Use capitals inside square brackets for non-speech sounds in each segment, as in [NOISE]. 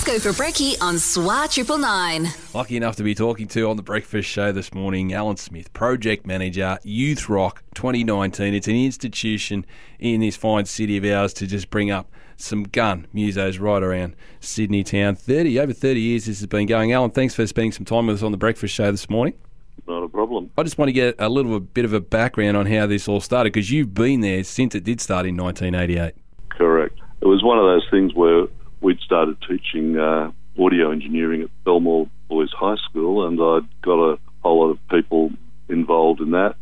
Let's go for brekkie on SWR Triple Nine. Lucky enough to be talking to on the breakfast show this morning, Alan Smith, project manager, Youth Rock 2019. It's an institution in this fine city of ours to just bring up some gun musos right around Sydney town. 30 over 30 years this has been going. Alan, thanks for spending some time with us on the breakfast show this morning. Not a problem. I just want to get a little bit of a background on how this all started because you've been there since it did start in 1988. Correct. It was one of those things where we'd started teaching uh, audio engineering at Belmore Boys High School, and I'd got a whole lot of people involved in that.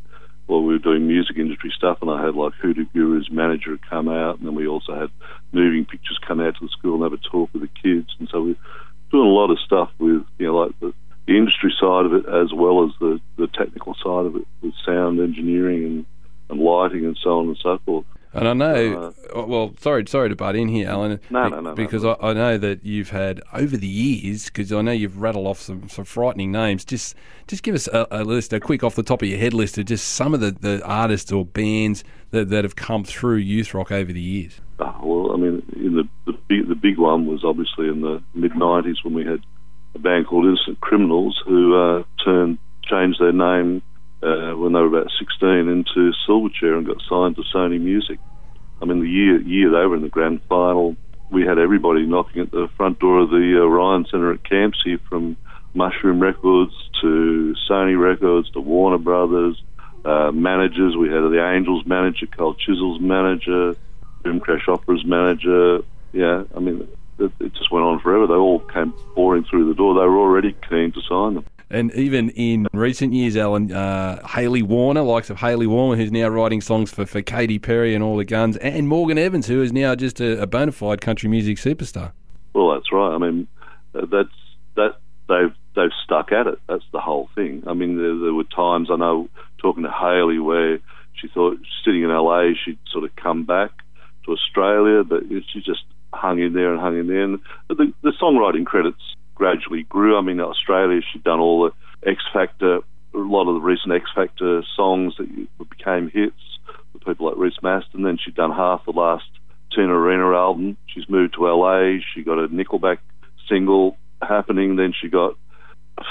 Well, we were doing music industry stuff, and I had like Hoodoo Gurus' manager come out, and then we also had moving pictures come out to the school and have a talk with the kids, and so we were doing a lot of stuff with you know like the, the industry side of it as well as the the technical side of it with sound engineering and and lighting and so on and so forth. And I know, uh, well, sorry, sorry to butt in here, Alan. No, no, no, Because no. I, I know that you've had over the years, because I know you've rattled off some, some frightening names. Just, just give us a, a, list, a quick off the top of your head list of just some of the, the artists or bands that, that have come through youth rock over the years. Oh, well, I mean, in the the big, the big one was obviously in the mid '90s when we had a band called Innocent Criminals who uh, turned changed their name uh, when they were about 16 into Silverchair and got signed to Sony Music. I mean, the year year they were in the grand final, we had everybody knocking at the front door of the uh, Orion Centre at Campsie from Mushroom Records to Sony Records to Warner Brothers. Uh, managers, we had the Angels manager, Cold Chisel's manager, Boom Crash Opera's manager. Yeah, I mean, it, it just went on forever. They all came pouring through the door. They were already keen to sign them. And even in recent years, Alan, uh, Hayley Warner, likes of Hayley Warner, who's now writing songs for, for Katy Perry and all the guns, and Morgan Evans, who is now just a, a bona fide country music superstar. Well, that's right. I mean, uh, that's that they've they've stuck at it. That's the whole thing. I mean, there, there were times I know talking to Hayley where she thought sitting in LA she'd sort of come back to Australia, but she just hung in there and hung in there. And the, the songwriting credits gradually grew. I mean, Australia, she'd done all the X Factor, a lot of the recent X Factor songs that became hits with people like Reece Mastin. Then she'd done half the last Tina Arena album. She's moved to LA. She got a Nickelback single happening. Then she got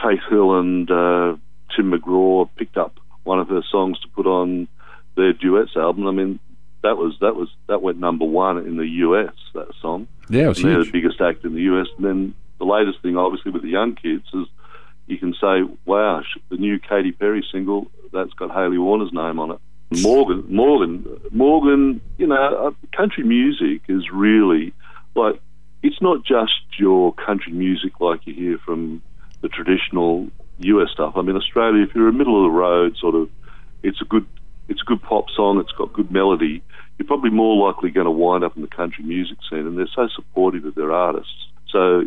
Faith Hill and uh, Tim McGraw picked up one of her songs to put on their duets album. I mean, that was that was that went number one in the US. That song. Yeah, it was and they're huge. the biggest act in the US. And then the latest thing, obviously, with the young kids is you can say, wow, the new Katy Perry single, that's got Hayley Warner's name on it. Morgan, Morgan, Morgan, you know, uh, country music is really like, it's not just your country music like you hear from the traditional US stuff. I mean, Australia, if you're a middle of the road sort of, it's a good, it's a good pop song, it's got good melody, you're probably more likely going to wind up in the country music scene, and they're so supportive of their artists. So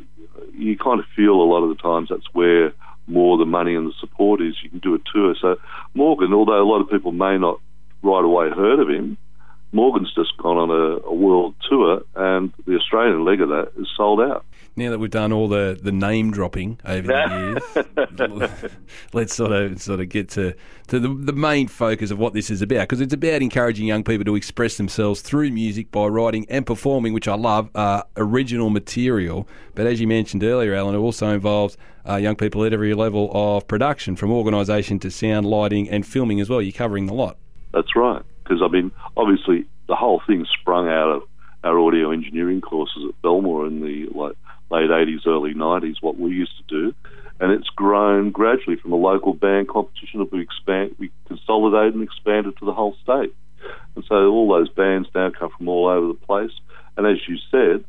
you kind of feel a lot of the times that's where more the money and the support is. You can do a tour. So Morgan, although a lot of people may not right away heard of him, Morgan's just gone on a, a world tour, and the Australian leg of that is sold out. Now that we've done all the, the name dropping over the [LAUGHS] years, [LAUGHS] let's sort of sort of get to, to the, the main focus of what this is about because it's about encouraging young people to express themselves through music by writing and performing, which I love, uh, original material. But as you mentioned earlier, Alan, it also involves uh, young people at every level of production, from organisation to sound, lighting, and filming as well. You're covering the lot. That's right. Because I mean, obviously, the whole thing sprung out of our audio engineering courses at Belmore in the like, late '80s, early '90s. What we used to do, and it's grown gradually from a local band competition that we expand, we consolidated and expanded to the whole state. And so all those bands now come from all over the place. And as you said,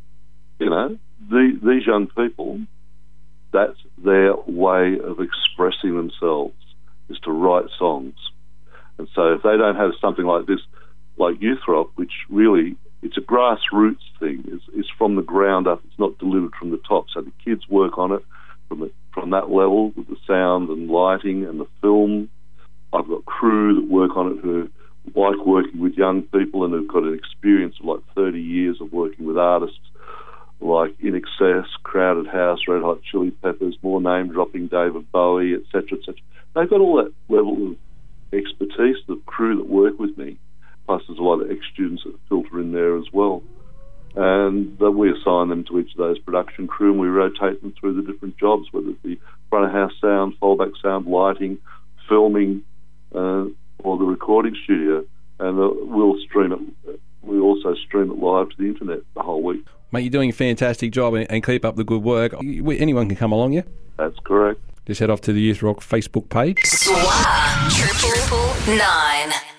you know, the, these young people, that's their way of expressing themselves is to write songs. And so if they don't have something like this, like Youth Rock, which really it's a grassroots thing, it's, it's from the ground up, it's not delivered from the top. So the kids work on it from the, from that level with the sound and lighting and the film. I've got crew that work on it who like working with young people and have got an experience of like 30 years of working with artists like INXS, Crowded House, Red Hot Chili Peppers, more name dropping David Bowie, etc., etc. They've got all that level of expertise, the crew that work with me. Plus, there's a lot of ex students that filter in there as well. and that we assign them to each of those production crew and we rotate them through the different jobs, whether it be front of house sound, foldback sound, lighting, filming, uh, or the recording studio, and uh, we'll stream it. We also stream it live to the internet the whole week. Mate, you're doing a fantastic job and, and keep up the good work. Anyone can come along, yeah? That's correct. Just head off to the Youth Rock Facebook page. Triple Nine.